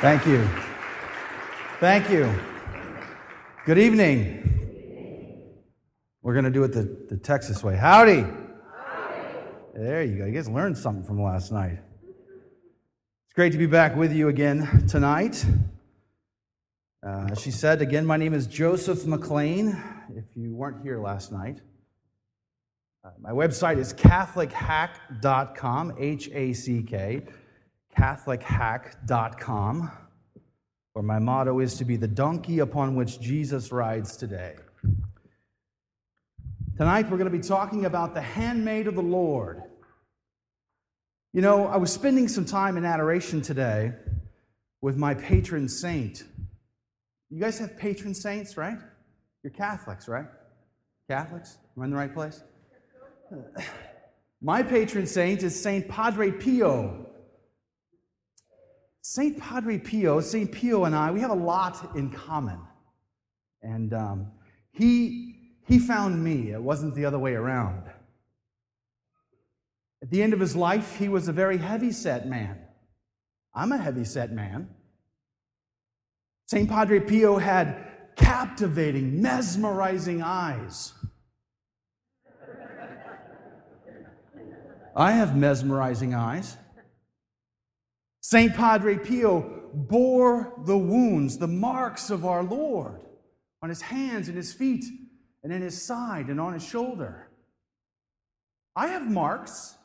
Thank you. Thank you. Good evening. We're going to do it the, the Texas way. Howdy. Howdy. There you go. You guys learned something from last night. It's great to be back with you again tonight. Uh, she said, again, my name is Joseph McLean. If you weren't here last night, uh, my website is CatholicHack.com, H A C K, CatholicHack.com, where my motto is to be the donkey upon which Jesus rides today. Tonight, we're going to be talking about the handmaid of the Lord. You know, I was spending some time in adoration today with my patron saint. You guys have patron saints, right? You're Catholics, right? Catholics? Am I in the right place? My patron saint is Saint Padre Pio. Saint Padre Pio, Saint Pio and I, we have a lot in common. And um, he, he found me, it wasn't the other way around. At the end of his life, he was a very heavy set man. I'm a heavy set man. St. Padre Pio had captivating, mesmerizing eyes. I have mesmerizing eyes. St. Padre Pio bore the wounds, the marks of our Lord on his hands and his feet and in his side and on his shoulder. I have marks.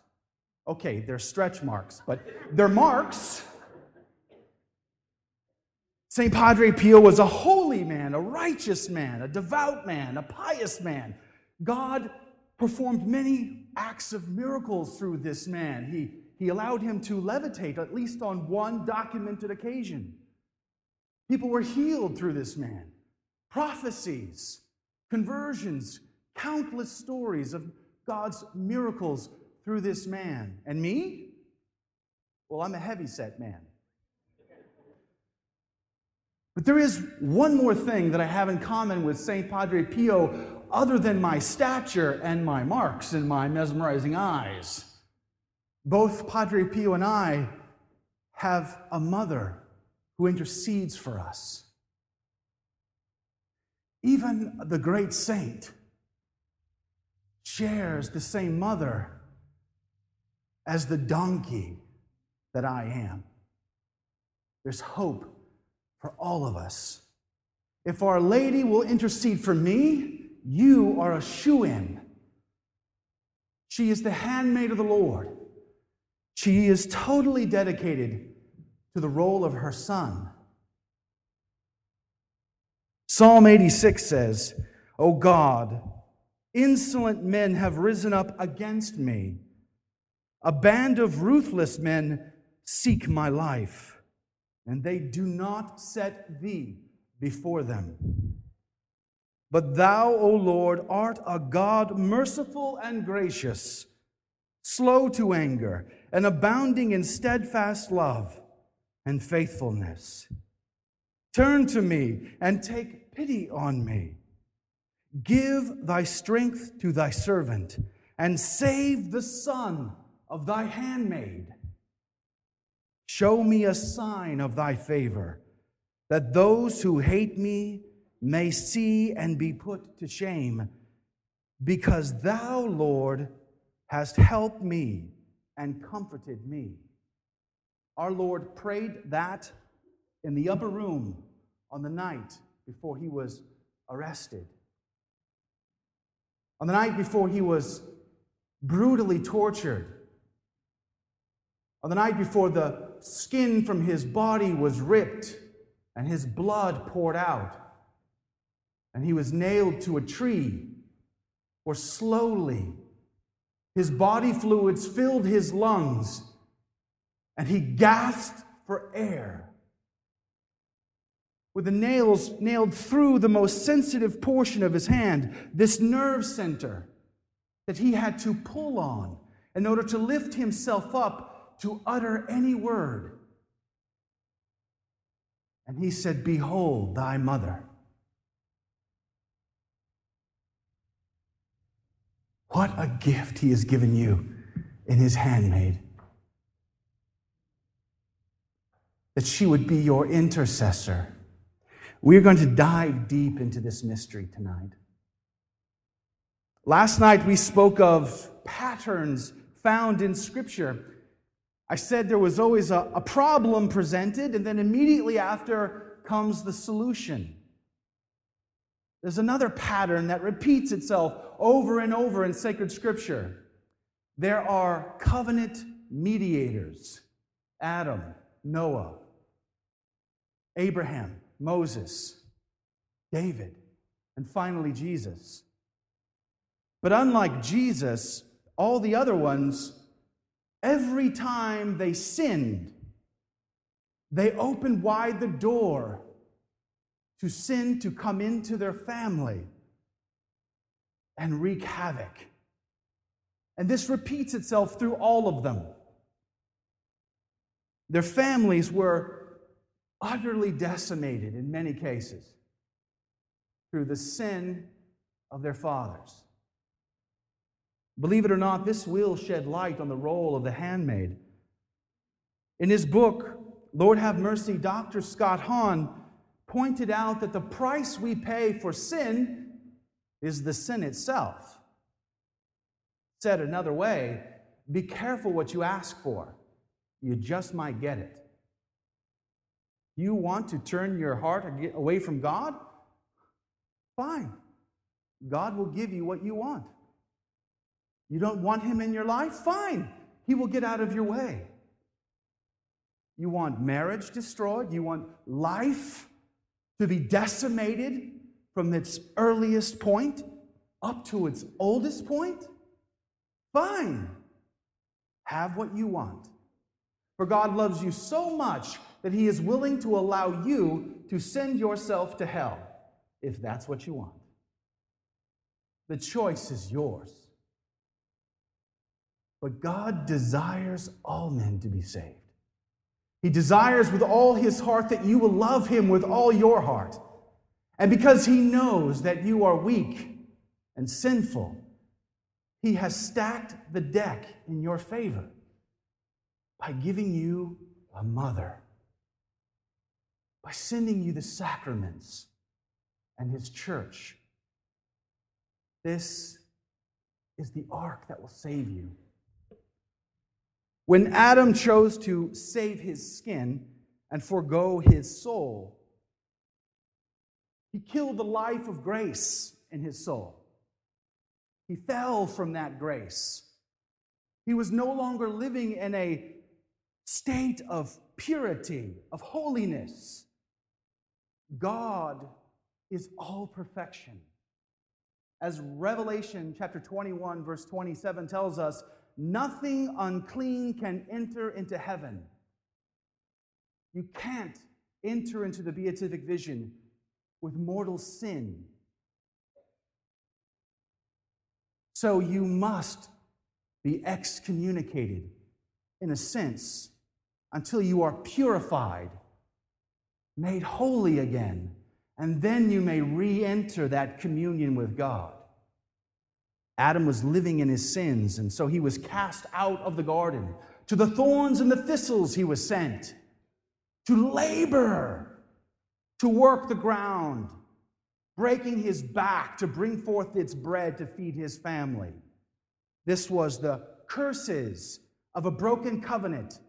Okay, they're stretch marks, but they're marks. St. Padre Pio was a holy man, a righteous man, a devout man, a pious man. God performed many acts of miracles through this man. He, he allowed him to levitate, at least on one documented occasion. People were healed through this man. Prophecies, conversions, countless stories of God's miracles through this man. And me? Well, I'm a heavy set man. But there is one more thing that I have in common with St. Padre Pio other than my stature and my marks and my mesmerizing eyes. Both Padre Pio and I have a mother who intercedes for us. Even the great saint shares the same mother as the donkey that I am. There's hope for all of us. If Our Lady will intercede for me, you are a shoe in. She is the handmaid of the Lord. She is totally dedicated to the role of her son. Psalm 86 says, O God, insolent men have risen up against me. A band of ruthless men seek my life, and they do not set thee before them. But thou, O Lord, art a God merciful and gracious, slow to anger, and abounding in steadfast love and faithfulness. Turn to me and take pity on me. Give thy strength to thy servant, and save the son of thy handmaid. Show me a sign of thy favor, that those who hate me may see and be put to shame, because thou, Lord, hast helped me and comforted me. Our Lord prayed that in the upper room on the night before he was arrested. On the night before he was brutally tortured. On the night before the skin from his body was ripped and his blood poured out and he was nailed to a tree, or slowly his body fluids filled his lungs, and he gasped for air. With the nails nailed through the most sensitive portion of his hand, this nerve center that he had to pull on in order to lift himself up to utter any word. And he said, Behold, thy mother. What a gift he has given you in his handmaid. that she would be your intercessor. We're going to dive deep into this mystery tonight. Last night we spoke of patterns found in Scripture. I said there was always a, a, problem presented, and then immediately after comes the solution. There's another pattern that repeats itself over and over in sacred Scripture. There are covenant mediators Adam, Noah, Abraham, Moses, David, and finally Jesus. But unlike Jesus, all the other ones, every time they sinned, they opened wide the door to sin to come into their family and wreak havoc. And this repeats itself through all of them. Their families were utterly decimated in many cases through the sin of their fathers. Believe it or not, this will shed light on the role of the handmaid. In his book, Lord Have Mercy, Dr. Scott Hahn pointed out that the price we pay for sin is the sin itself. Said another way, be careful what you ask for. You just might get it. You want to turn your heart away from God? Fine. God will give you what you want. You don't want him in your life? Fine. He will get out of your way. You want marriage destroyed? You want life to be decimated from its earliest point up to its oldest point? Fine. Have what you want. For God loves you so much that he is willing to allow you to send yourself to hell if that's what you want. The choice is yours. But God desires all men to be saved. He desires with all his heart that you will love him with all your heart. And because he knows that you are weak and sinful, he has stacked the deck in your favor by giving you a mother, by sending you the sacraments and his church. This is the ark that will save you. When Adam chose to save his skin and forego his soul, he killed the life of grace in his soul. He fell from that grace. He was no longer living in a state of purity, of holiness. God is all perfection. As Revelation chapter 21, verse 27 tells us, nothing unclean can enter into heaven. You can't enter into the beatific vision with mortal sin. So you must be excommunicated, in a sense, until you are purified, made holy again, and then you may re enter that communion with God. Adam was living in his sins, and so he was cast out of the garden. To the thorns and the thistles he was sent, to labor, to work the ground, breaking his back to bring forth its bread to feed his family. This was the curses of a broken covenant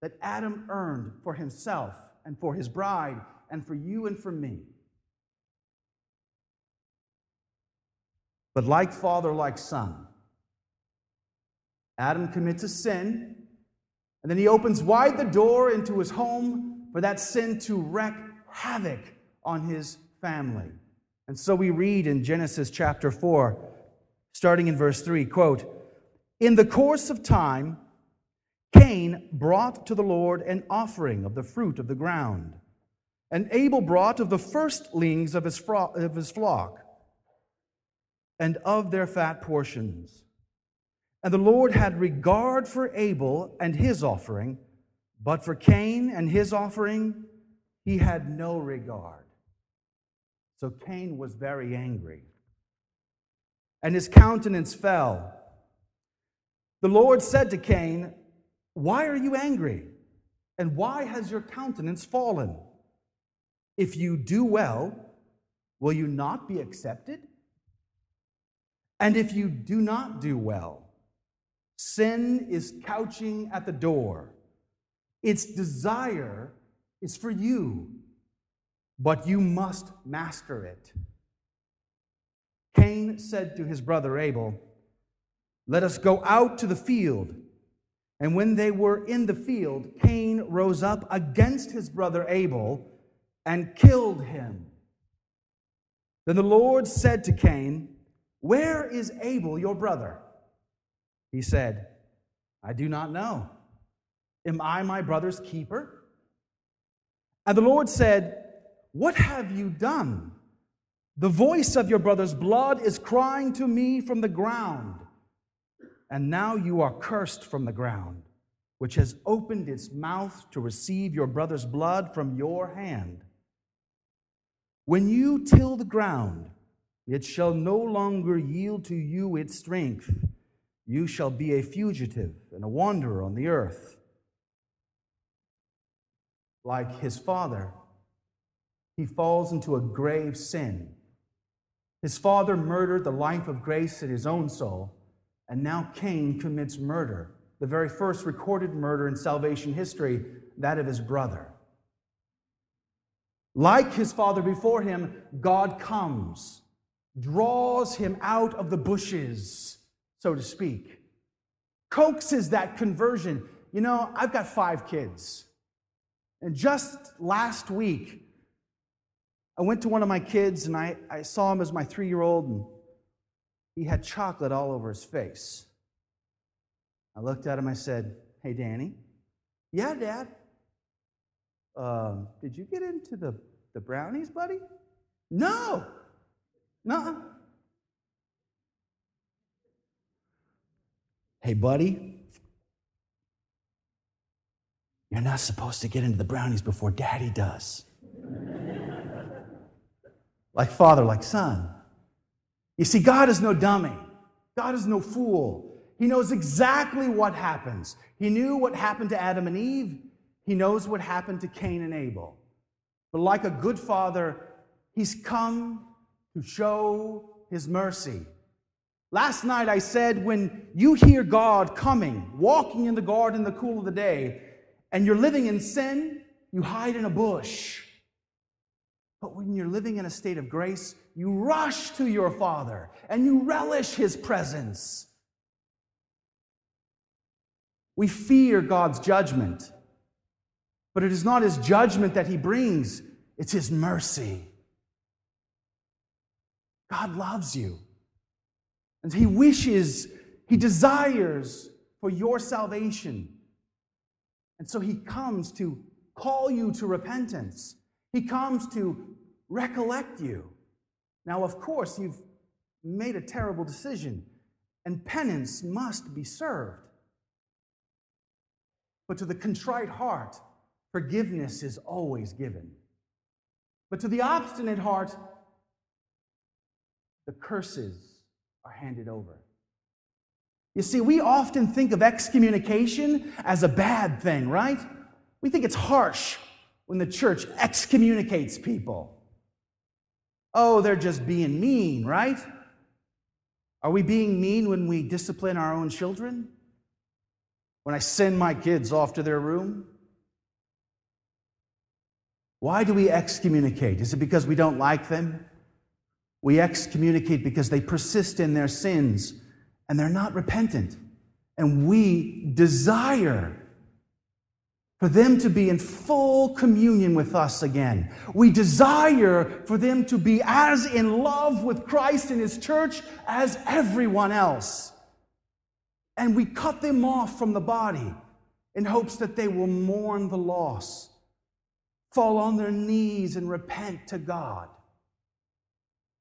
that Adam earned for himself and for his bride and for you and for me. But like father, like son, Adam commits a sin, and then he opens wide the door into his home for that sin to wreak havoc on his family. And so we read in Genesis chapter 4, starting in verse 3, quote, In the course of time, Cain brought to the Lord an offering of the fruit of the ground, and Abel brought of the firstlings of his, of his flock and of their fat portions. And the Lord had regard for Abel and his offering, but for Cain and his offering, he had no regard. So Cain was very angry, and his countenance fell. The Lord said to Cain, Why are you angry? And why has your countenance fallen? If you do well, will you not be accepted? And if you do not do well, sin is couching at the door. Its desire is for you, but you must master it. Cain said to his brother Abel, Let us go out to the field. And when they were in the field, Cain rose up against his brother Abel and killed him. Then the Lord said to Cain, Where is Abel, your brother? He said, I do not know. Am I my brother's keeper? And the Lord said, What have you done? The voice of your brother's blood is crying to me from the ground. And now you are cursed from the ground, which has opened its mouth to receive your brother's blood from your hand. When you till the ground, it shall no longer yield to you its strength. You shall be a fugitive and a wanderer on the earth. Like his father, he falls into a grave sin. His father murdered the life of grace in his own soul and now Cain commits murder, the very first recorded murder in salvation history, that of his brother. Like his father before him, God comes, draws him out of the bushes, so to speak, coaxes that conversion. You know, I've got five kids. And just last week, I went to one of my kids and I, I saw him as my three year old, and he had chocolate all over his face. I looked at him, I said, Hey, Danny. Yeah, Dad. Um, did you get into the, the brownies, buddy? No. No. Hey, buddy. You're not supposed to get into the brownies before daddy does. like father, like son. You see, God is no dummy, God is no fool. He knows exactly what happens. He knew what happened to Adam and Eve, He knows what happened to Cain and Abel. But like a good father, He's come to show His mercy. Last night I said, when you hear God coming, walking in the garden in the cool of the day, and you're living in sin, you hide in a bush. But when you're living in a state of grace, you rush to your Father and you relish His presence. We fear God's judgment, but it is not His judgment that He brings, it's His mercy. God loves you, and He wishes, He desires for your salvation. And so He comes to call you to repentance. He comes to recollect you. Now, of course, you've made a terrible decision, and penance must be served. But to the contrite heart, forgiveness is always given. But to the obstinate heart, the curses are handed over. You see, we often think of excommunication as a bad thing, right? We think it's harsh when the church excommunicates people. Oh, they're just being mean, right? Are we being mean when we discipline our own children? When I send my kids off to their room? Why do we excommunicate? Is it because we don't like them? We excommunicate because they persist in their sins and they're not repentant. And we desire for them to be in full communion with us again. We desire for them to be as in love with Christ and His church as everyone else. And we cut them off from the body in hopes that they will mourn the loss, fall on their knees and repent to God,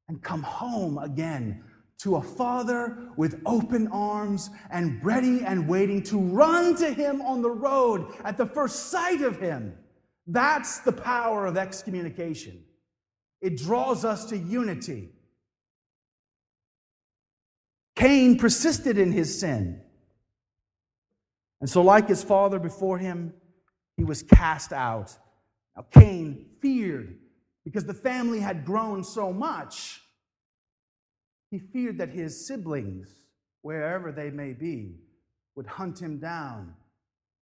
and come home again to a father with open arms and ready and waiting to run to him on the road at the first sight of him. That's the power of excommunication. It draws us to unity. Cain persisted in his sin. And so, like his father before him, he was cast out. Now, Cain feared because the family had grown so much. He feared that his siblings, wherever they may be, would hunt him down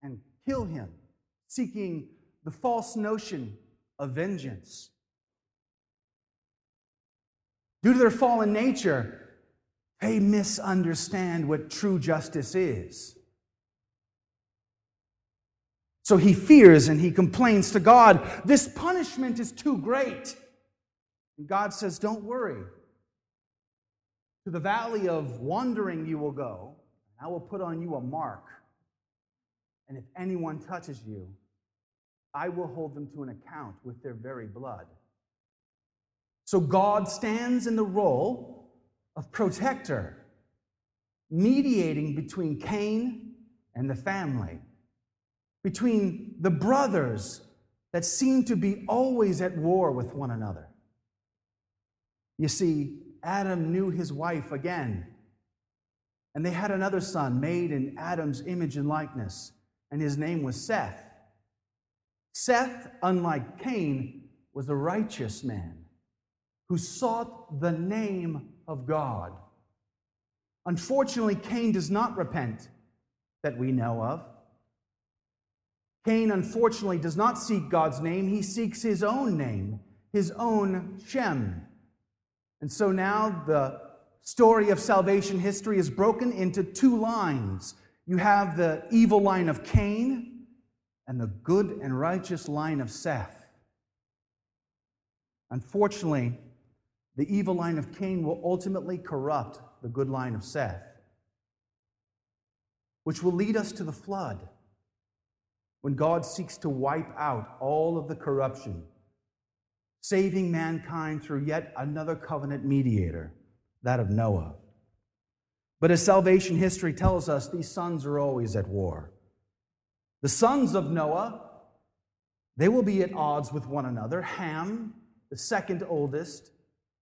and kill him, seeking the false notion of vengeance. Due to their fallen nature, they misunderstand what true justice is. So he fears and he complains to God, This punishment is too great. And God says, Don't worry. To the valley of wandering you will go. I will put on you a mark. And if anyone touches you, I will hold them to an account with their very blood. So God stands in the role of protector, mediating between Cain and the family, between the brothers that seem to be always at war with one another. You see, Adam knew his wife again, and they had another son made in Adam's image and likeness, and his name was Seth. Seth, unlike Cain, was a righteous man who sought the name of God. Unfortunately, Cain does not repent that we know of. Cain, unfortunately, does not seek God's name, he seeks his own name, his own Shem. And so now the story of salvation history is broken into two lines. You have the evil line of Cain, and the good and righteous line of Seth. Unfortunately, the evil line of Cain will ultimately corrupt the good line of Seth, which will lead us to the flood when God seeks to wipe out all of the corruption, saving mankind through yet another covenant mediator, that of Noah. But as salvation history tells us, these sons are always at war. The sons of Noah, they will be at odds with one another. Ham, the second oldest,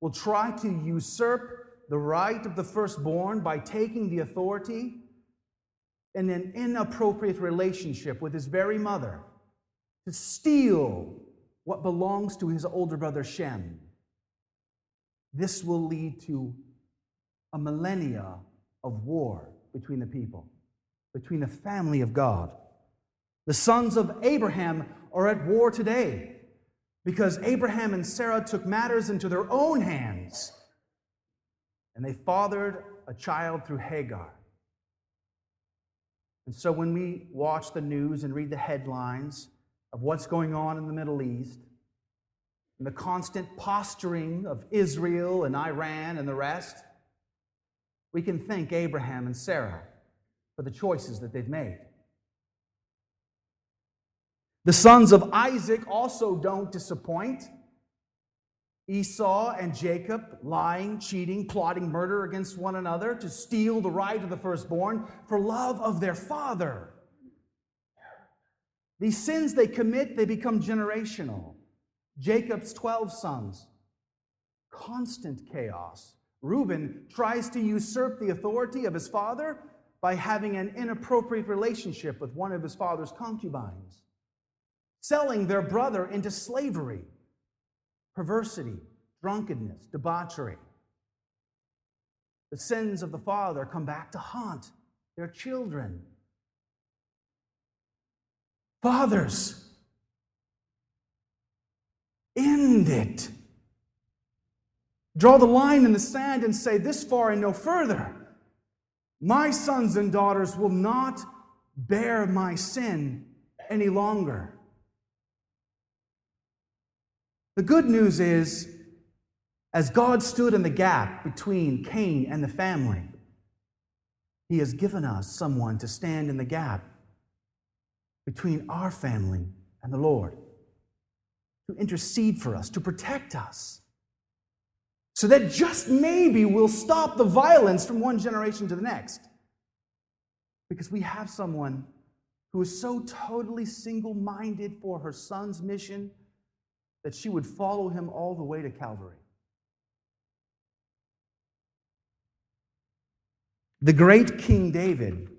will try to usurp the right of the firstborn by taking the authority in an inappropriate relationship with his very mother to steal what belongs to his older brother Shem. This will lead to a millennia of war between the people, between the family of God. The sons of Abraham are at war today because Abraham and Sarah took matters into their own hands and they fathered a child through Hagar. And so when we watch the news and read the headlines of what's going on in the Middle East, and the constant posturing of Israel and Iran and the rest, we can thank Abraham and Sarah for the choices that they've made. The sons of Isaac also don't disappoint. Esau and Jacob lying, cheating, plotting murder against one another to steal the right of the firstborn for love of their father. These sins they commit, they become generational. Jacob's 12 sons, constant chaos. Reuben tries to usurp the authority of his father by having an inappropriate relationship with one of his father's concubines selling their brother into slavery, perversity, drunkenness, debauchery. The sins of the father come back to haunt their children. Fathers, end it. Draw the line in the sand and say, This far and no further. My sons and daughters will not bear my sin any longer. The good news is, as God stood in the gap between Cain and the family, He has given us someone to stand in the gap between our family and the Lord, to intercede for us, to protect us, so that just maybe we'll stop the violence from one generation to the next. Because we have someone who is so totally single minded for her son's mission that she would follow him all the way to Calvary. The great King David,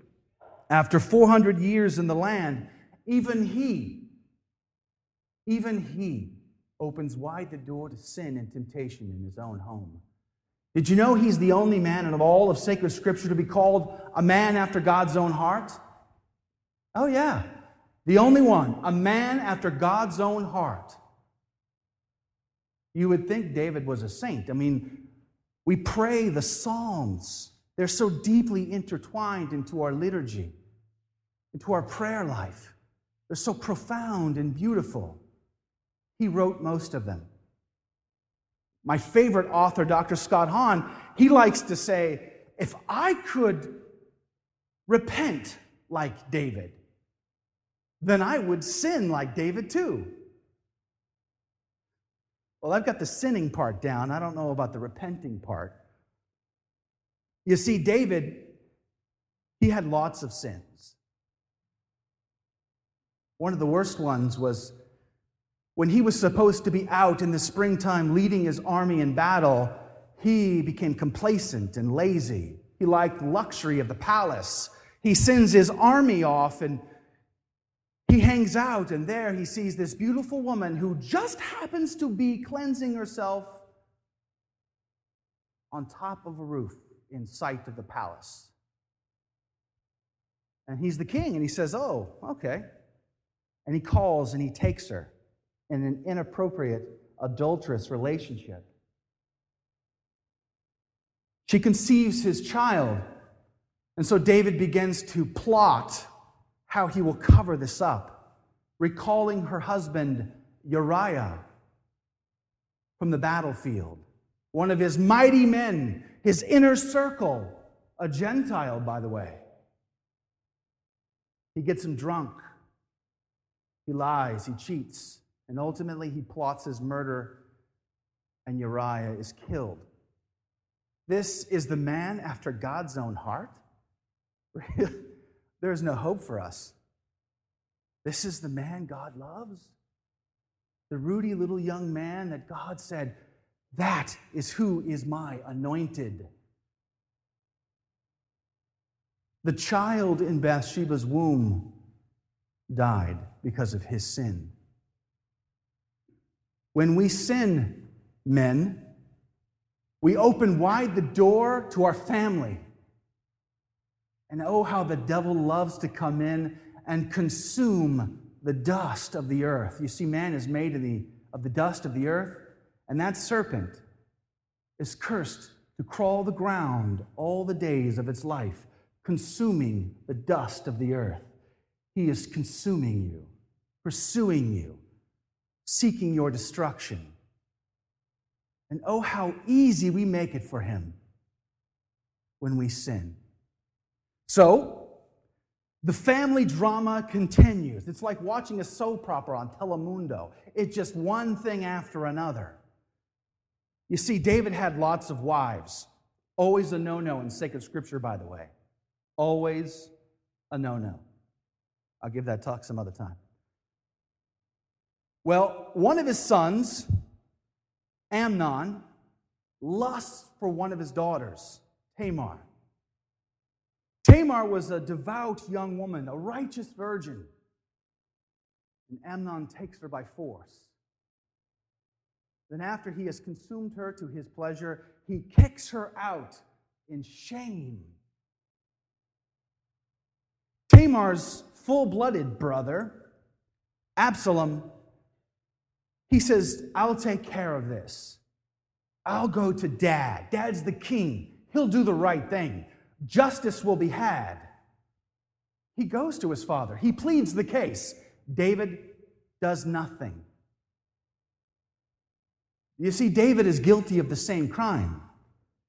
after 400 years in the land, even he even he opens wide the door to sin and temptation in his own home. Did you know he's the only man in all of sacred scripture to be called a man after God's own heart? Oh, yeah. The only one, a man after God's own heart. You would think David was a saint. I mean, we pray the Psalms, they're so deeply intertwined into our liturgy, into our prayer life. They're so profound and beautiful. He wrote most of them. My favorite author, Dr. Scott Hahn, he likes to say, if I could repent like David, then I would sin like David too. Well, I've got the sinning part down. I don't know about the repenting part. You see, David, he had lots of sins. One of the worst ones was when he was supposed to be out in the springtime leading his army in battle, he became complacent and lazy. He liked the luxury of the palace. He sends his army off and hangs out, and there he sees this beautiful woman who just happens to be cleansing herself on top of a roof in sight of the palace. And he's the king, and he says, Oh, okay. And he calls and he takes her in an inappropriate, adulterous relationship. She conceives his child. And so David begins to plot how he will cover this up, recalling her husband Uriah from the battlefield, one of his mighty men, his inner circle, a Gentile, by the way. He gets him drunk. He lies, he cheats, and ultimately he plots his murder, and Uriah is killed. This is the man after God's own heart? There's no hope for us. This is the man God loves. The ruddy little young man that God said, That is who is my anointed. The child in Bathsheba's womb died because of his sin. When we sin, men, we open wide the door to our family and oh, how the devil loves to come in and consume the dust of the earth. You see, man is made of the, of the dust of the earth, and that serpent is cursed to crawl the ground all the days of its life, consuming the dust of the earth. He is consuming you, pursuing you, seeking your destruction. And oh, how easy we make it for him when we sin. So, the family drama continues. It's like watching a soap opera on Telemundo. It's just one thing after another. You see, David had lots of wives. Always a no no in sacred scripture, by the way. Always a no no. I'll give that talk some other time. Well, one of his sons, Amnon, lusts for one of his daughters, Tamar. Tamar was a devout young woman, a righteous virgin. And Amnon takes her by force. Then, after he has consumed her to his pleasure, he kicks her out in shame. Tamar's full blooded brother, Absalom, he says, I'll take care of this. I'll go to dad. Dad's the king. He'll do the right thing justice will be had. He goes to his father, he pleads the case. David does nothing. You see, David is guilty of the same crime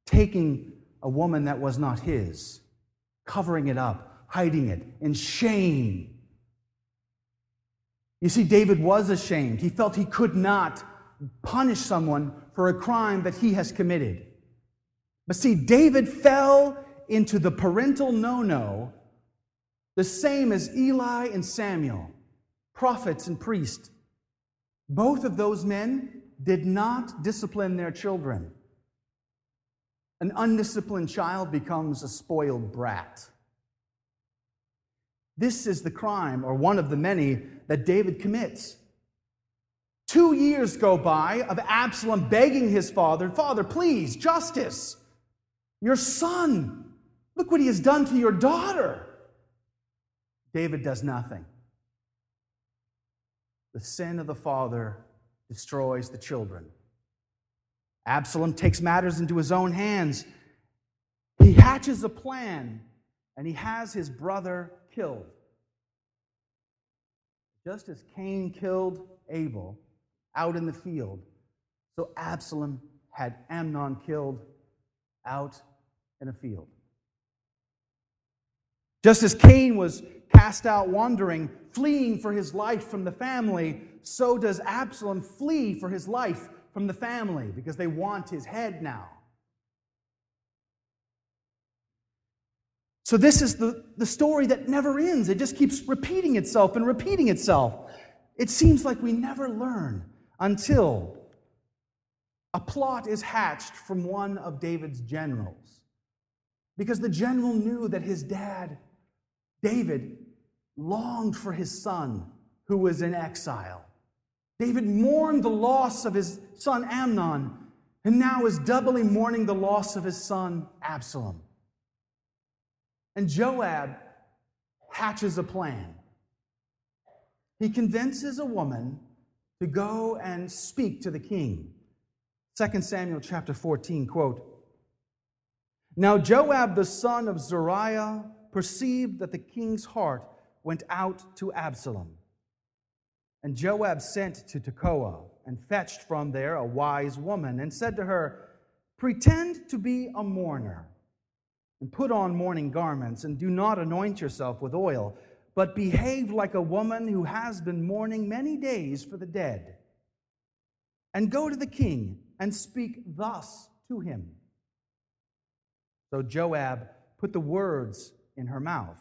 taking a woman that was not his, covering it up, hiding it in shame. You see, David was ashamed. He felt he could not punish someone for a crime that he has committed. But see, David fell into the parental no no, the same as Eli and Samuel, prophets and priests. Both of those men did not discipline their children. An undisciplined child becomes a spoiled brat. This is the crime, or one of the many, that David commits. Two years go by of Absalom begging his father, Father, please, justice. Your son, look what he has done to your daughter. David does nothing. The sin of the father destroys the children. Absalom takes matters into his own hands. He hatches a plan and he has his brother killed. Just as Cain killed Abel out in the field, so Absalom had Amnon killed out in a field. Just as Cain was cast out wandering, fleeing for his life from the family, so does Absalom flee for his life from the family because they want his head now. So, this is the, the story that never ends. It just keeps repeating itself and repeating itself. It seems like we never learn until a plot is hatched from one of David's generals. Because the general knew that his dad, David, longed for his son who was in exile. David mourned the loss of his son Amnon, and now is doubly mourning the loss of his son Absalom. And Joab hatches a plan. He convinces a woman to go and speak to the king. 2 Samuel chapter 14, quote, Now Joab the son of Zeruiah perceived that the king's heart went out to Absalom. And Joab sent to Tekoa and fetched from there a wise woman and said to her, Pretend to be a mourner and put on mourning garments and do not anoint yourself with oil, but behave like a woman who has been mourning many days for the dead. And go to the king and speak thus to him. So Joab put the words in her mouth.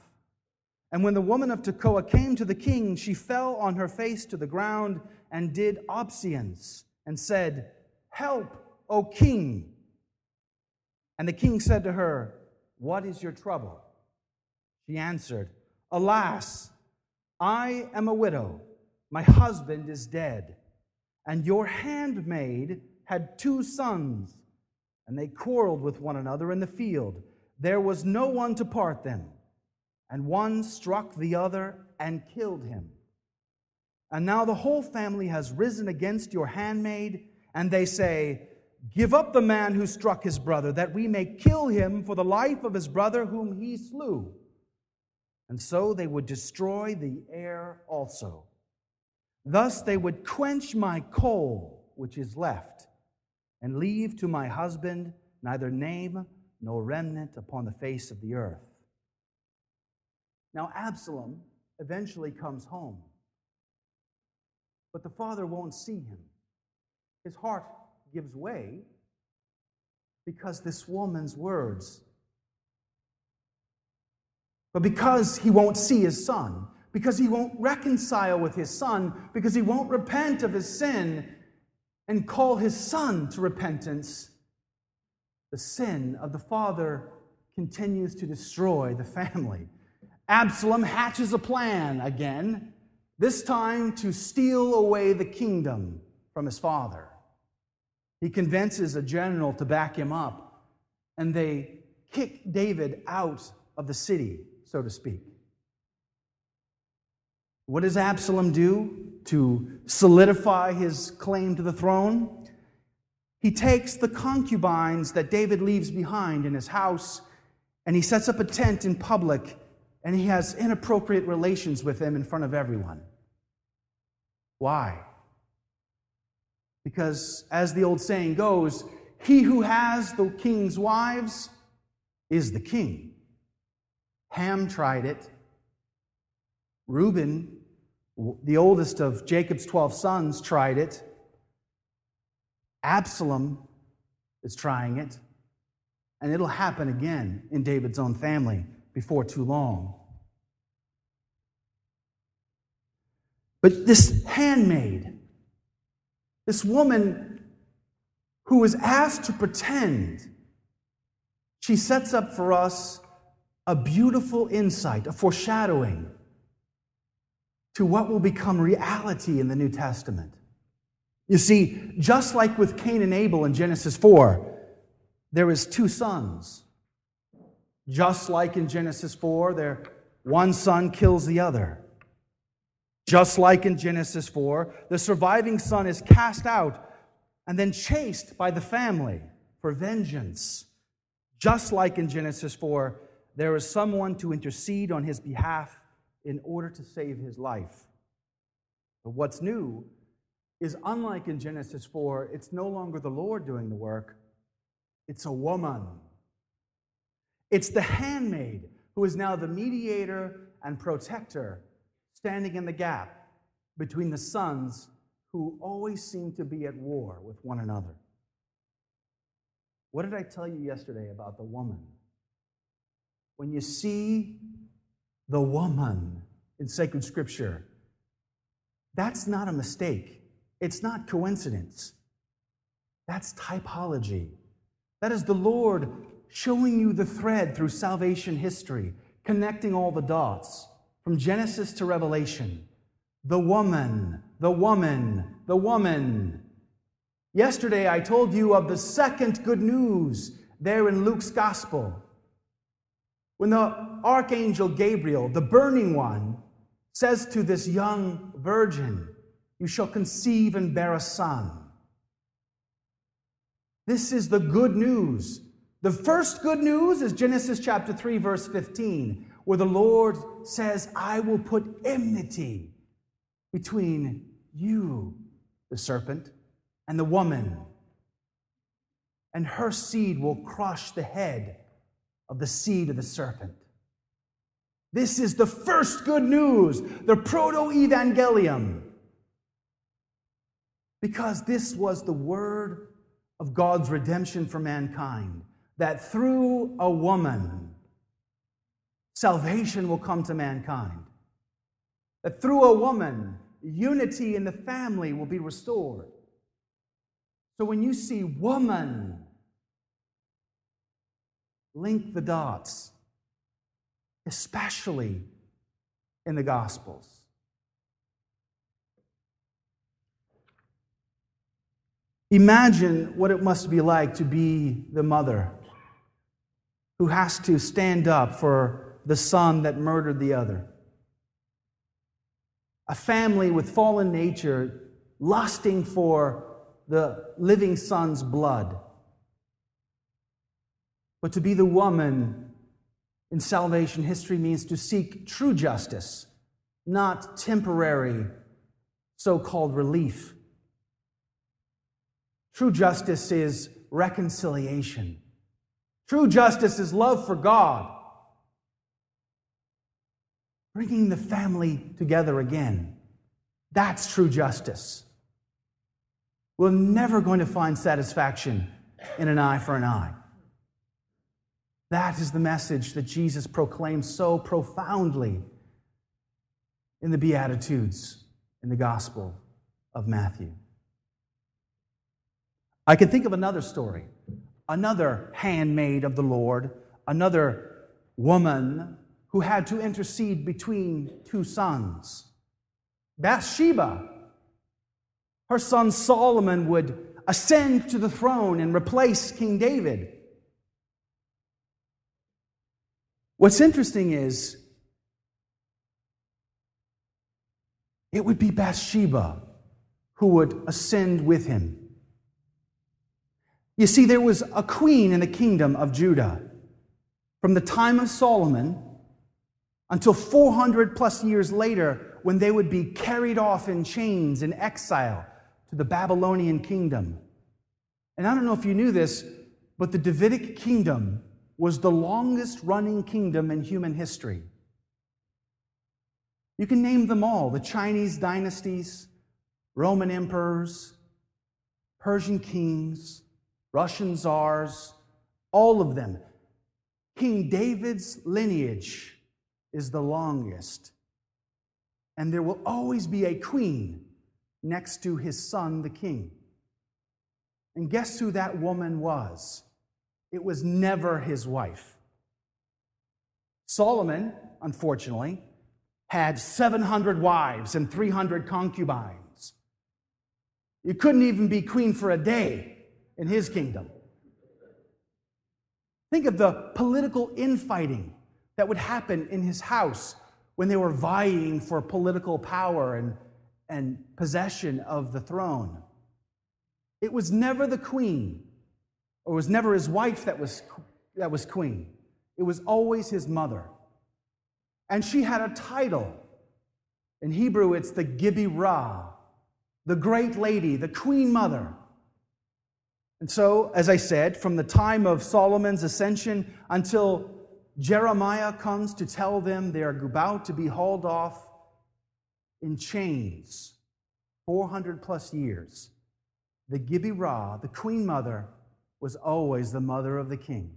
And when the woman of Tekoa came to the king, she fell on her face to the ground and did obeisance and said, Help, O king. And the king said to her, What is your trouble? She answered, Alas, I am a widow. My husband is dead. And your handmaid had two sons, and they quarreled with one another in the field. There was no one to part them and one struck the other and killed him. And now the whole family has risen against your handmaid, and they say, Give up the man who struck his brother, that we may kill him for the life of his brother whom he slew. And so they would destroy the heir also. Thus they would quench my coal, which is left, and leave to my husband neither name nor remnant upon the face of the earth. Now, Absalom eventually comes home, but the father won't see him. His heart gives way because this woman's words. But because he won't see his son, because he won't reconcile with his son, because he won't repent of his sin and call his son to repentance, the sin of the father continues to destroy the family. Absalom hatches a plan again, this time to steal away the kingdom from his father. He convinces a general to back him up, and they kick David out of the city, so to speak. What does Absalom do to solidify his claim to the throne? He takes the concubines that David leaves behind in his house and he sets up a tent in public and he has inappropriate relations with them in front of everyone. Why? Because, as the old saying goes, he who has the king's wives is the king. Ham tried it. Reuben, the oldest of Jacob's 12 sons, tried it. Absalom is trying it. And it'll happen again in David's own family before too long. But this handmaid, this woman who was asked to pretend, she sets up for us a beautiful insight, a foreshadowing to what will become reality in the New Testament. You see, just like with Cain and Abel in Genesis 4, there is two sons. Just like in Genesis 4, there one son kills the other. Just like in Genesis 4, the surviving son is cast out and then chased by the family for vengeance. Just like in Genesis 4, there is someone to intercede on his behalf in order to save his life. But what's new is unlike in Genesis 4, it's no longer the Lord doing the work, it's a woman. It's the handmaid who is now the mediator and protector, standing in the gap between the sons who always seem to be at war with one another. What did I tell you yesterday about the woman? When you see the woman in sacred scripture, that's not a mistake. It's not coincidence. That's typology. That is the Lord showing you the thread through salvation history, connecting all the dots from Genesis to Revelation. The woman, the woman, the woman. Yesterday I told you of the second good news there in Luke's gospel. When the archangel Gabriel, the burning one, says to this young virgin, You shall conceive and bear a son. This is the good news. The first good news is Genesis chapter 3, verse 15, where the Lord says, I will put enmity between you, the serpent, and the woman, and her seed will crush the head of the seed of the serpent. This is the first good news, the protoevangelium, because this was the word of God's redemption for mankind, that through a woman, salvation will come to mankind. That through a woman, unity in the family will be restored. So when you see woman, link the dots, especially in the Gospels. Imagine what it must be like to be the mother who has to stand up for the son that murdered the other. A family with fallen nature lusting for the living son's blood. But to be the woman in salvation history means to seek true justice, not temporary so called relief. True justice is reconciliation. True justice is love for God, bringing the family together again. That's true justice. We're never going to find satisfaction in an eye for an eye. That is the message that Jesus proclaims so profoundly in the Beatitudes in the Gospel of Matthew. I can think of another story, another handmaid of the Lord, another woman who had to intercede between two sons. Bathsheba, her son Solomon would ascend to the throne and replace King David. What's interesting is it would be Bathsheba who would ascend with him. You see, there was a queen in the kingdom of Judah from the time of Solomon until 400 plus years later when they would be carried off in chains in exile to the Babylonian kingdom. And I don't know if you knew this, but the Davidic kingdom was the longest running kingdom in human history. You can name them all the Chinese dynasties, Roman emperors, Persian kings, Russian czars, all of them. King David's lineage is the longest. And there will always be a queen next to his son, the king. And guess who that woman was? It was never his wife. Solomon, unfortunately, had 700 wives and 300 concubines. You couldn't even be queen for a day in his kingdom. Think of the political infighting that would happen in his house when they were vying for political power and, and possession of the throne. It was never the queen, or was never his wife that was, that was queen. It was always his mother. And she had a title. In Hebrew, it's the Gibirah, the great lady, the queen mother. And so, as I said, from the time of Solomon's ascension until Jeremiah comes to tell them they are about to be hauled off in chains, 400 plus years, the Gibirah, the queen mother, was always the mother of the king.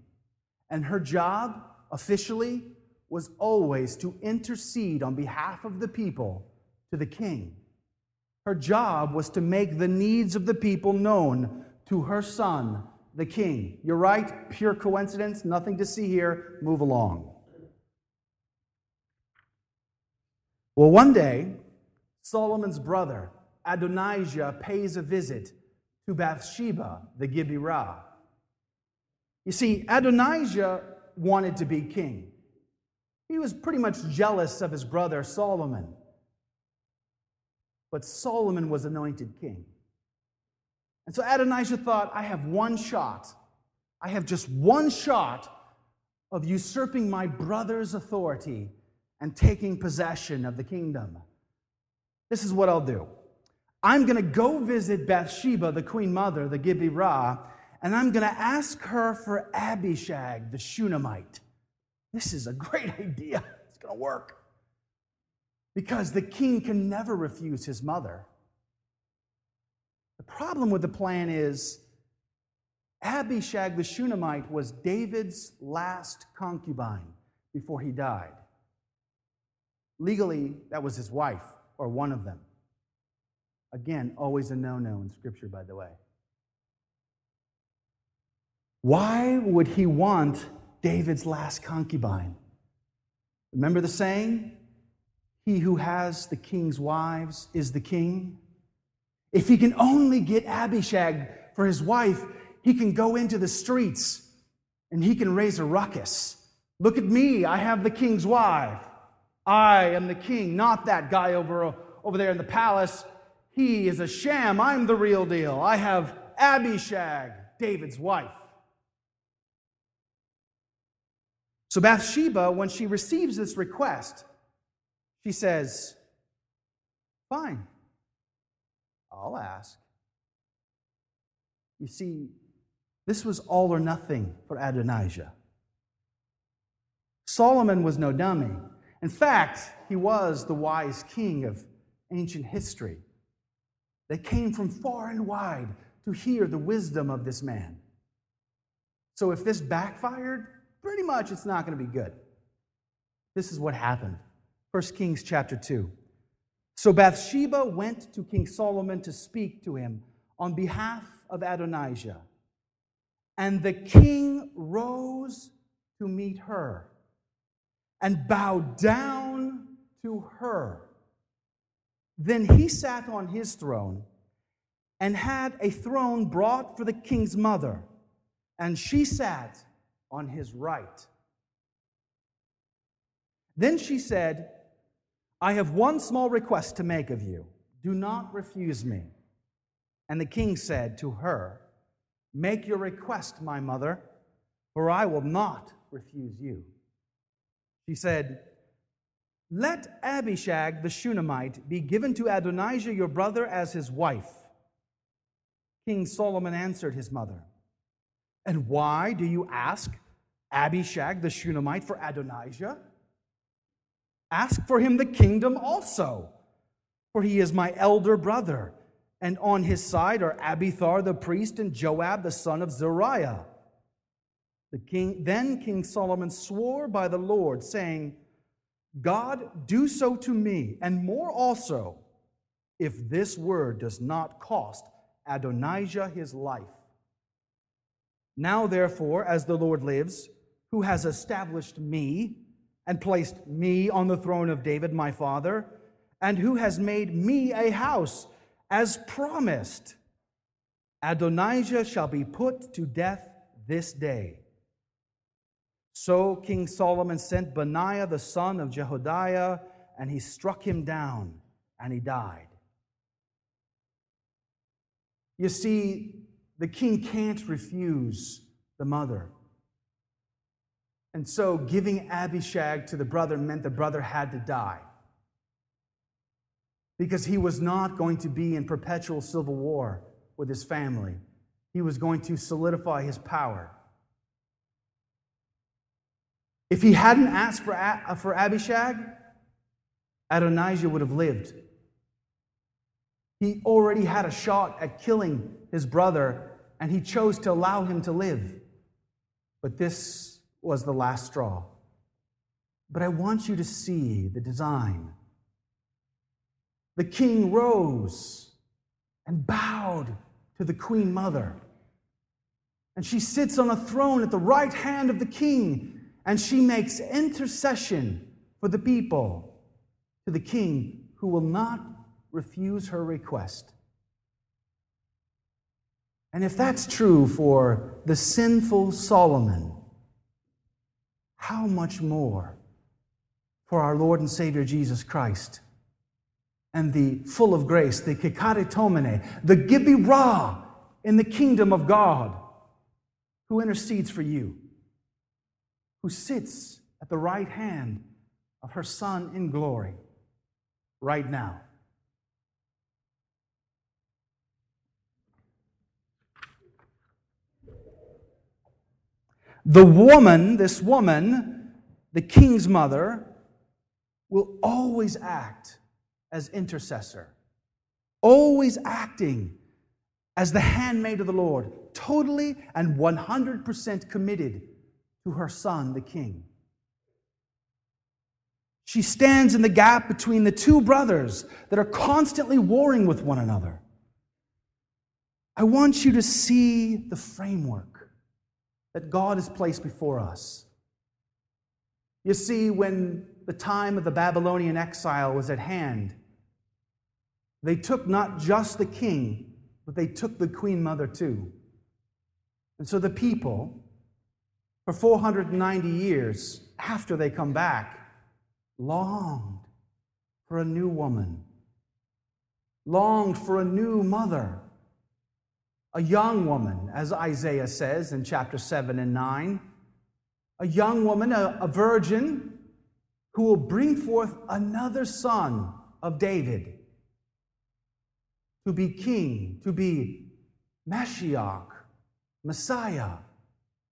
And her job, officially, was always to intercede on behalf of the people to the king. Her job was to make the needs of the people known to her son, the king. You're right, pure coincidence, nothing to see here. Move along. Well, one day, Solomon's brother, Adonijah, pays a visit to Bathsheba, the Gibirah. You see, Adonijah wanted to be king. He was pretty much jealous of his brother Solomon. But Solomon was anointed king. And so Adonijah thought, I have one shot. I have just one shot of usurping my brother's authority and taking possession of the kingdom. This is what I'll do. I'm going to go visit Bathsheba, the queen mother, the Gibirah, and I'm going to ask her for Abishag, the Shunammite. This is a great idea. It's going to work. Because the king can never refuse his mother. Problem with the plan is Abishag the Shunammite was David's last concubine before he died. Legally, that was his wife, or one of them. Again, always a no no in Scripture, by the way. Why would he want David's last concubine? Remember the saying? He who has the king's wives is the king. If he can only get Abishag for his wife, he can go into the streets and he can raise a ruckus. Look at me, I have the king's wife. I am the king, not that guy over, over there in the palace he is a sham. I'm the real deal. I have Abishag, David's wife. So Bathsheba, when she receives this request, she says, Fine, I'll ask. You see, this was all or nothing for Adonijah. Solomon was no dummy. In fact, he was the wise king of ancient history. They came from far and wide to hear the wisdom of this man. So if this backfired, pretty much it's not going to be good. This is what happened. 1 Kings chapter 2. So Bathsheba went to King Solomon to speak to him on behalf of Adonijah. And the king rose to meet her and bowed down to her. Then he sat on his throne and had a throne brought for the king's mother, and she sat on his right. Then she said, I have one small request to make of you. Do not refuse me. And the king said to her, Make your request, my mother, for I will not refuse you. She said, let Abishag the Shunammite be given to Adonijah your brother as his wife. King Solomon answered his mother, And why do you ask Abishag the Shunammite for Adonijah? Ask for him the kingdom also, for he is my elder brother, and on his side are Abiathar the priest and Joab the son of Zeruiah. The king, then King Solomon swore by the Lord, saying, God, do so to me, and more also, if this word does not cost Adonijah his life. Now, therefore, as the Lord lives, who has established me and placed me on the throne of David my father, and who has made me a house as promised, Adonijah shall be put to death this day. So King Solomon sent Benaiah the son of Jehoiada, and he struck him down, and he died. You see, the king can't refuse the mother. And so giving Abishag to the brother meant the brother had to die. Because he was not going to be in perpetual civil war with his family, he was going to solidify his power. If he hadn't asked for, uh, for Abishag, Adonijah would have lived. He already had a shot at killing his brother, and he chose to allow him to live. But this was the last straw. But I want you to see the design. The king rose and bowed to the queen mother. And she sits on a throne at the right hand of the king and she makes intercession for the people to the king who will not refuse her request. And if that's true for the sinful Solomon, how much more for our Lord and Savior Jesus Christ and the full of grace, the Kecharitomene, the Gibirah in the kingdom of God, who intercedes for you? who sits at the right hand of her Son in glory right now. The woman, this woman, the king's mother, will always act as intercessor, always acting as the handmaid of the Lord, totally and 100% committed to her son, the king. She stands in the gap between the two brothers that are constantly warring with one another. I want you to see the framework that God has placed before us. You see, when the time of the Babylonian exile was at hand, they took not just the king, but they took the queen mother too. And so the people, for 490 years after they come back, longed for a new woman, longed for a new mother, a young woman, as Isaiah says in chapter 7 and 9, a young woman, a, a virgin, who will bring forth another son of David to be king, to be Mashiach, Messiah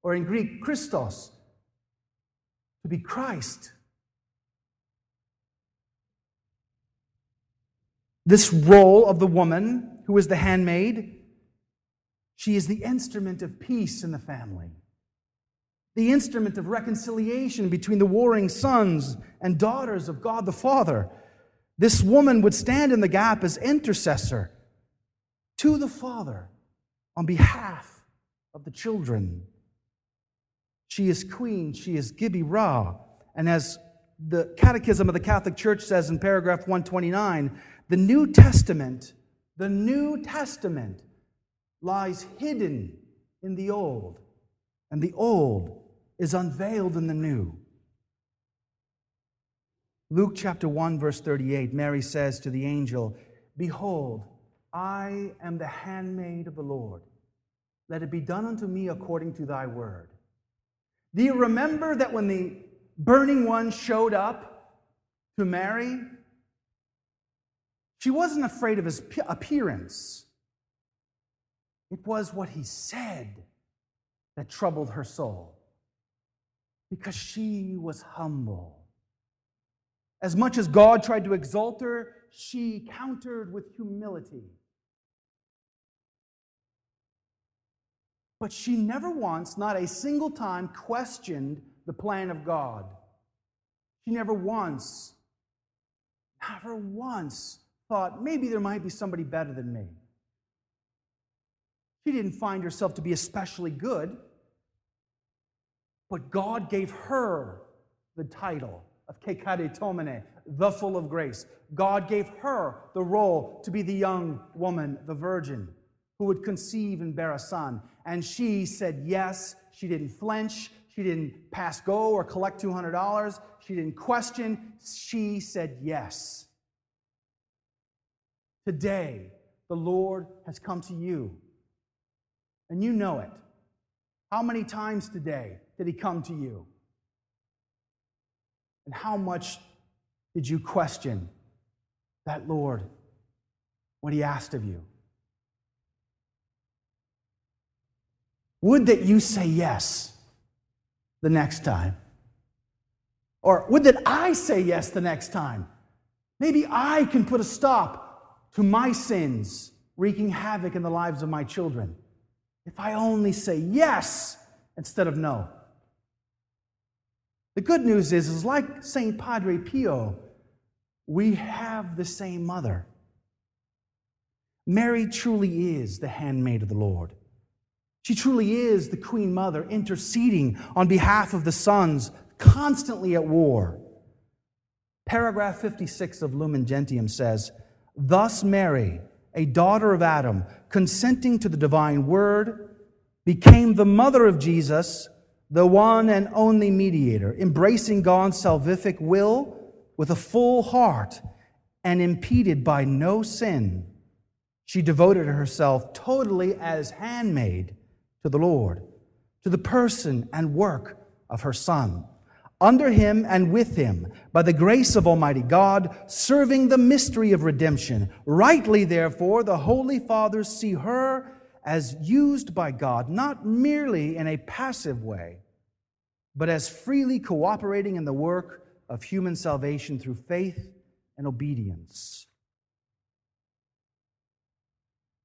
or in Greek, Christos, to be Christ. This role of the woman who is the handmaid, she is the instrument of peace in the family, the instrument of reconciliation between the warring sons and daughters of God the Father. This woman would stand in the gap as intercessor to the Father on behalf of the children. She is queen. She is Gibirah. And as the Catechism of the Catholic Church says in paragraph 129, the New Testament, the New Testament lies hidden in the Old, and the Old is unveiled in the New. Luke chapter 1, verse 38, Mary says to the angel, Behold, I am the handmaid of the Lord. Let it be done unto me according to thy word. Do you remember that when the burning one showed up to Mary, she wasn't afraid of his appearance. It was what he said that troubled her soul because she was humble. As much as God tried to exalt her, she countered with humility. But she never once, not a single time, questioned the plan of God. She never once, never once thought maybe there might be somebody better than me. She didn't find herself to be especially good, but God gave her the title of Kecharitomene, the full of grace. God gave her the role to be the young woman, the virgin who would conceive and bear a son. And she said yes. She didn't flinch. She didn't pass go or collect $200. She didn't question. She said yes. Today, the Lord has come to you, and you know it. How many times today did He come to you? And how much did you question that Lord, what He asked of you? Would that you say yes the next time? Or would that I say yes the next time? Maybe I can put a stop to my sins wreaking havoc in the lives of my children. If I only say yes instead of no. The good news is, is like St. Padre Pio, we have the same mother. Mary truly is the handmaid of the Lord. She truly is the Queen Mother interceding on behalf of the sons constantly at war. Paragraph 56 of Lumen Gentium says, Thus Mary, a daughter of Adam, consenting to the divine word, became the mother of Jesus, the one and only mediator, embracing God's salvific will with a full heart and impeded by no sin. She devoted herself totally as handmaid to the Lord, to the person and work of her Son, under him and with him, by the grace of Almighty God, serving the mystery of redemption. Rightly, therefore, the Holy Fathers see her as used by God, not merely in a passive way, but as freely cooperating in the work of human salvation through faith and obedience.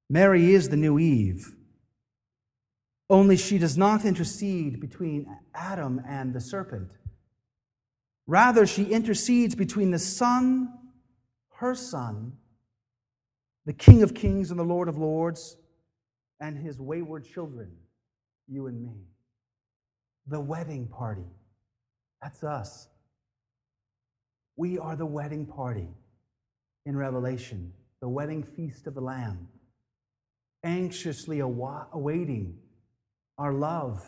Mary is the new Eve only she does not intercede between Adam and the serpent. Rather, she intercedes between the Son, her Son, the King of Kings and the Lord of Lords, and his wayward children, you and me. The wedding party. That's us. We are the wedding party in Revelation, the wedding feast of the Lamb, anxiously awaiting our love,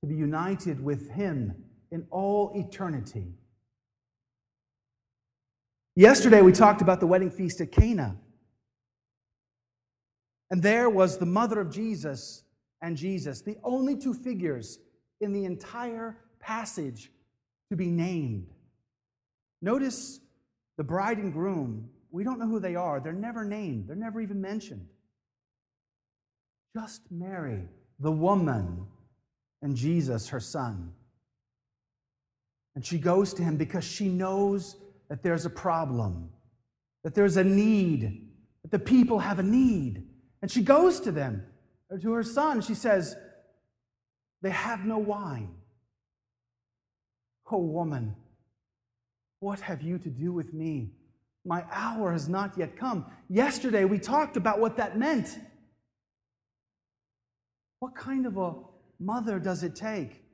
to be united with Him in all eternity. Yesterday, we talked about the wedding feast at Cana. And there was the mother of Jesus and Jesus, the only two figures in the entire passage to be named. Notice the bride and groom, we don't know who they are. They're never named, they're never even mentioned. Just Mary the woman and Jesus, her son. And she goes to him because she knows that there's a problem, that there's a need, that the people have a need. And she goes to them, or to her son. She says, They have no wine. Oh, woman, what have you to do with me? My hour has not yet come. Yesterday, we talked about what that meant. What kind of a mother does it take?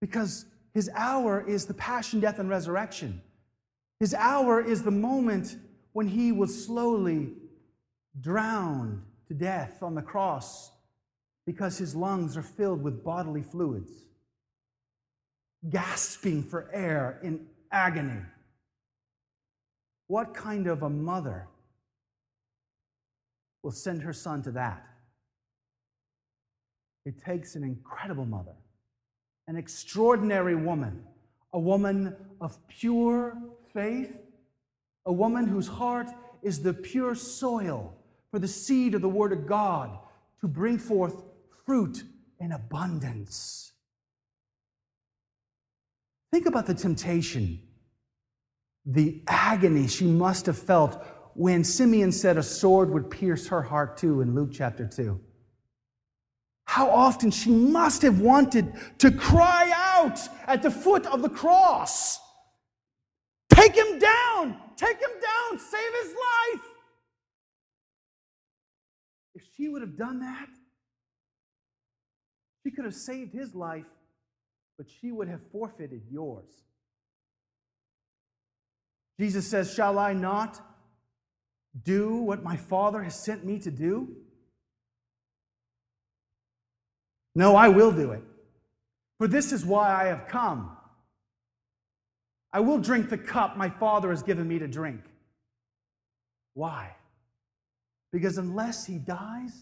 Because his hour is the passion, death, and resurrection. His hour is the moment when he was slowly drowned to death on the cross because his lungs are filled with bodily fluids, gasping for air in agony. What kind of a mother will send her son to that? It takes an incredible mother, an extraordinary woman, a woman of pure faith, a woman whose heart is the pure soil for the seed of the Word of God to bring forth fruit in abundance. Think about the temptation, the agony she must have felt when Simeon said a sword would pierce her heart too in Luke chapter 2 how often she must have wanted to cry out at the foot of the cross Take him down! Take him down! Save his life! If she would have done that, she could have saved his life, but she would have forfeited yours. Jesus says, Shall I not do what my Father has sent me to do? No, I will do it. For this is why I have come. I will drink the cup my Father has given me to drink. Why? Because unless he dies,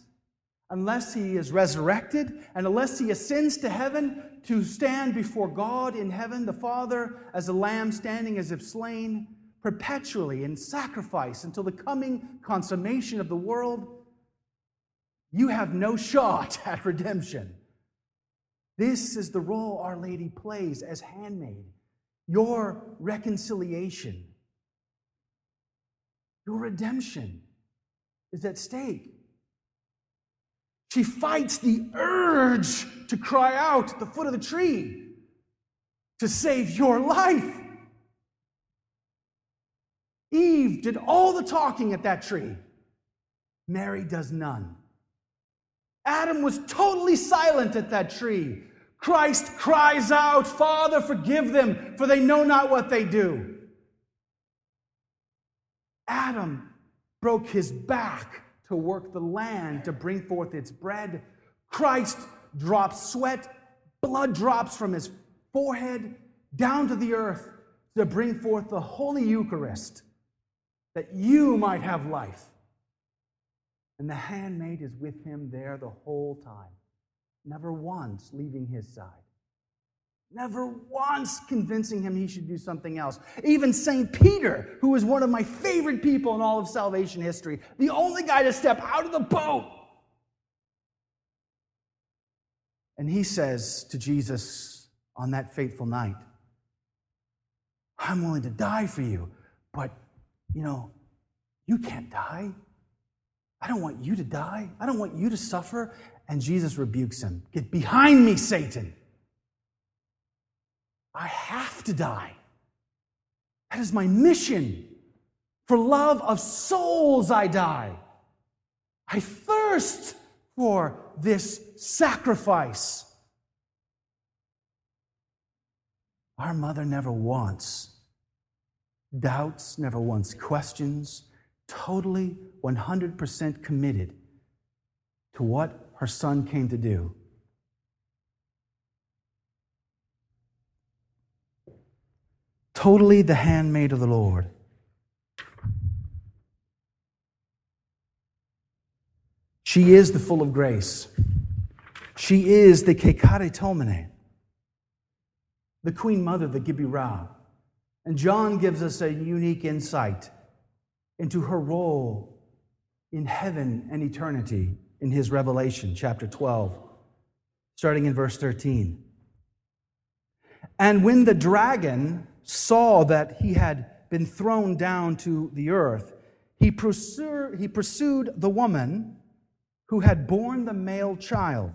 unless he is resurrected, and unless he ascends to heaven to stand before God in heaven, the Father, as a lamb standing as if slain, perpetually in sacrifice until the coming consummation of the world, you have no shot at redemption. This is the role Our Lady plays as handmaid, your reconciliation, your redemption is at stake. She fights the urge to cry out at the foot of the tree to save your life. Eve did all the talking at that tree. Mary does none. Adam was totally silent at that tree. Christ cries out, Father, forgive them, for they know not what they do. Adam broke his back to work the land to bring forth its bread. Christ drops sweat, blood drops from his forehead down to the earth to bring forth the Holy Eucharist that you might have life. And the handmaid is with him there the whole time, never once leaving his side. Never once convincing him he should do something else. Even St. Peter, who is one of my favorite people in all of salvation history, the only guy to step out of the boat. And he says to Jesus on that fateful night, I'm willing to die for you, but, you know, you can't die. I don't want you to die. I don't want you to suffer. And Jesus rebukes him Get behind me, Satan. I have to die. That is my mission. For love of souls, I die. I thirst for this sacrifice. Our mother never wants doubts, never once questions, totally 100% committed to what her son came to do. Totally the handmaid of the Lord. She is the full of grace. She is the Kecharitomene, the Queen Mother, the Gibirah. And John gives us a unique insight into her role in heaven and eternity in his Revelation, chapter 12, starting in verse 13. And when the dragon saw that he had been thrown down to the earth, he pursued, he pursued the woman who had borne the male child.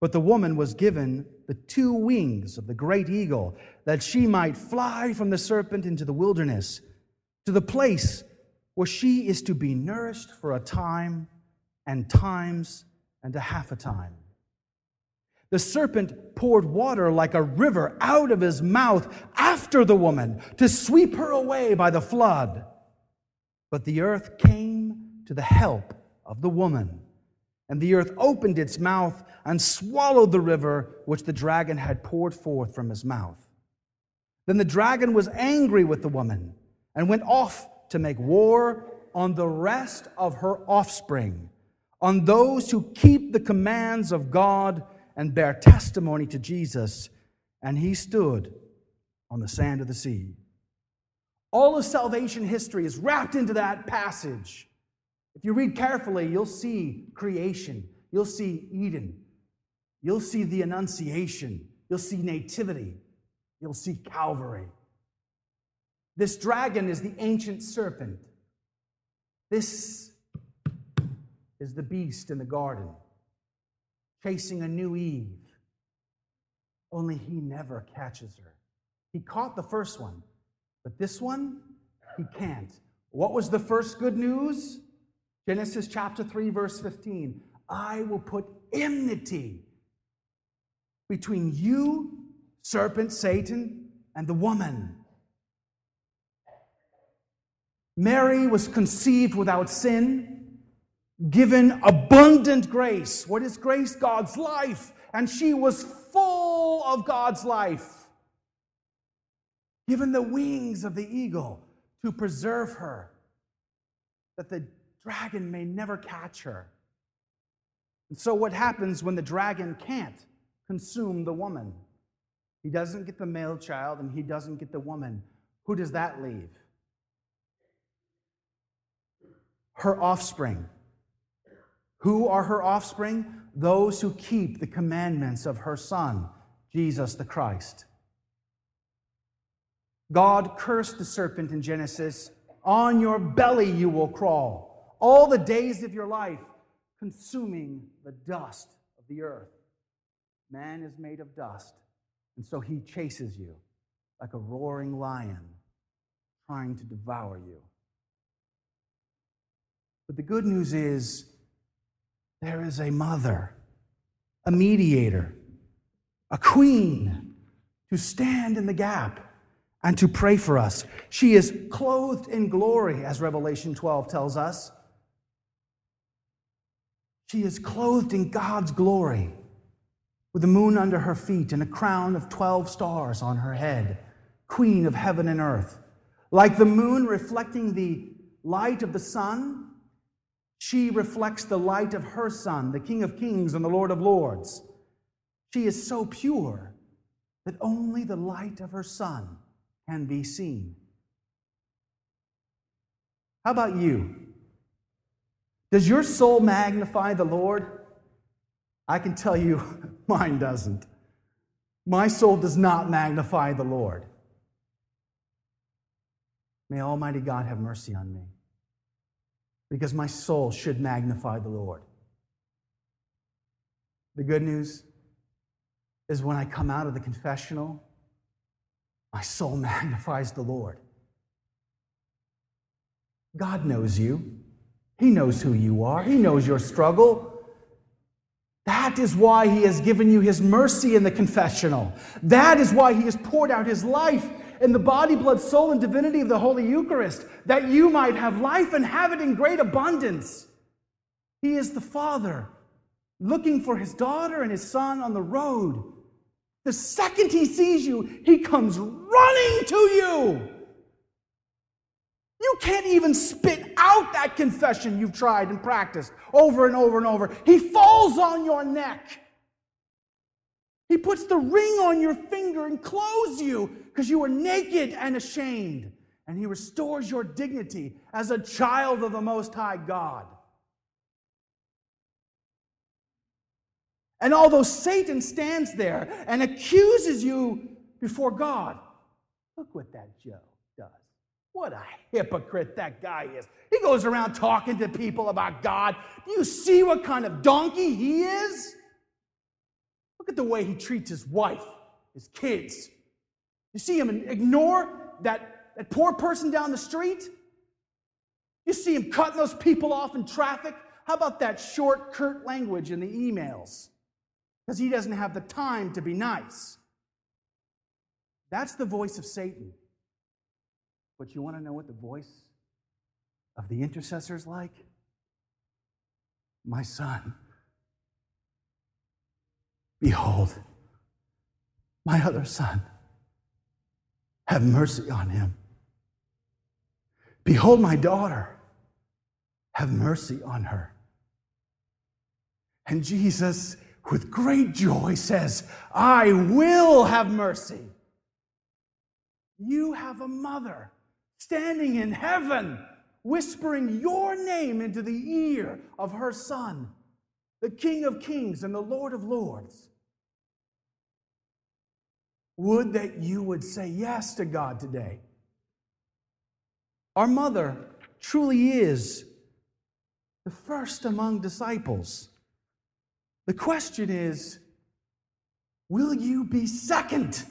But the woman was given the two wings of the great eagle, that she might fly from the serpent into the wilderness to the place where she is to be nourished for a time and times and a half a time. The serpent poured water like a river out of his mouth after the woman to sweep her away by the flood. But the earth came to the help of the woman, and the earth opened its mouth and swallowed the river which the dragon had poured forth from his mouth. Then the dragon was angry with the woman and went off to make war on the rest of her offspring, on those who keep the commands of God and bear testimony to Jesus. And he stood on the sand of the sea. All of salvation history is wrapped into that passage. If you read carefully, you'll see creation, you'll see Eden, you'll see the Annunciation, you'll see Nativity, you'll see Calvary. This dragon is the ancient serpent. This is the beast in the garden, chasing a new Eve. Only he never catches her. He caught the first one, but this one, he can't. What was the first good news? Genesis chapter 3, verse 15. I will put enmity between you, serpent, Satan, and the woman Mary was conceived without sin, given abundant grace. What is grace? God's life. And she was full of God's life, given the wings of the eagle to preserve her, that the dragon may never catch her. And so, what happens when the dragon can't consume the woman? He doesn't get the male child and he doesn't get the woman. Who does that leave? Her offspring. Who are her offspring? Those who keep the commandments of her Son, Jesus the Christ. God cursed the serpent in Genesis on your belly you will crawl all the days of your life, consuming the dust of the earth. Man is made of dust, and so he chases you like a roaring lion trying to devour you. But the good news is there is a mother, a mediator, a queen to stand in the gap and to pray for us. She is clothed in glory, as Revelation 12 tells us. She is clothed in God's glory with the moon under her feet and a crown of 12 stars on her head, queen of heaven and earth. Like the moon reflecting the light of the sun, she reflects the light of her Son, the King of Kings and the Lord of Lords. She is so pure that only the light of her Son can be seen. How about you? Does your soul magnify the Lord? I can tell you, mine doesn't. My soul does not magnify the Lord. May Almighty God have mercy on me, because my soul should magnify the Lord. The good news is when I come out of the confessional, my soul magnifies the Lord. God knows you. He knows who you are. He knows your struggle. That is why He has given you His mercy in the confessional. That is why He has poured out His life in the body, blood, soul, and divinity of the Holy Eucharist, that you might have life and have it in great abundance. He is the Father looking for His daughter and His Son on the road the second he sees you, he comes running to you. You can't even spit out that confession you've tried and practiced over and over and over. He falls on your neck. He puts the ring on your finger and clothes you because you were naked and ashamed. And he restores your dignity as a child of the Most High God. And although Satan stands there and accuses you before God, look what that Joe does. What a hypocrite that guy is. He goes around talking to people about God. Do you see what kind of donkey he is? Look at the way he treats his wife, his kids. You see him ignore that, that poor person down the street? You see him cutting those people off in traffic? How about that short, curt language in the emails? because he doesn't have the time to be nice. That's the voice of Satan. But you want to know what the voice of the intercessor is like? My son, behold, my other son, have mercy on him. Behold, my daughter, have mercy on her. And Jesus with great joy says, I will have mercy. You have a mother standing in heaven, whispering your name into the ear of her son, the King of kings and the Lord of lords. Would that you would say yes to God today. Our mother truly is the first among disciples. The question is will you be second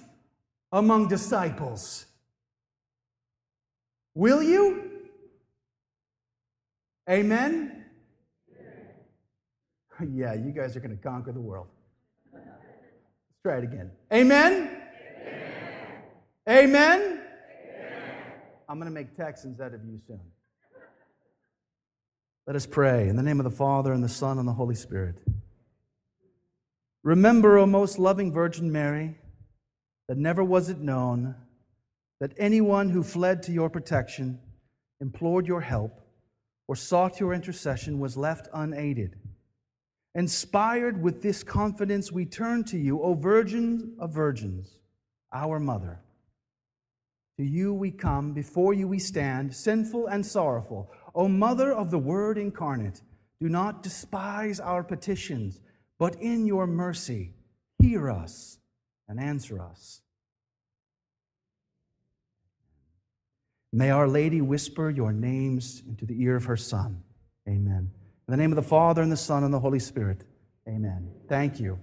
among disciples? Will you? Amen? Yeah, you guys are going to conquer the world. Let's try it again. Amen? Amen? Amen? I'm going to make Texans out of you soon. Let us pray in the name of the Father, and the Son, and the Holy Spirit. Remember, O most loving Virgin Mary, that never was it known that anyone who fled to your protection, implored your help, or sought your intercession was left unaided. Inspired with this confidence, we turn to you, O Virgin of Virgins, our Mother. To you we come, before you we stand, sinful and sorrowful. O Mother of the Word incarnate, do not despise our petitions, but in your mercy, hear us and answer us. May Our Lady whisper your names into the ear of her Son. Amen. In the name of the Father, and the Son, and the Holy Spirit. Amen. Thank you.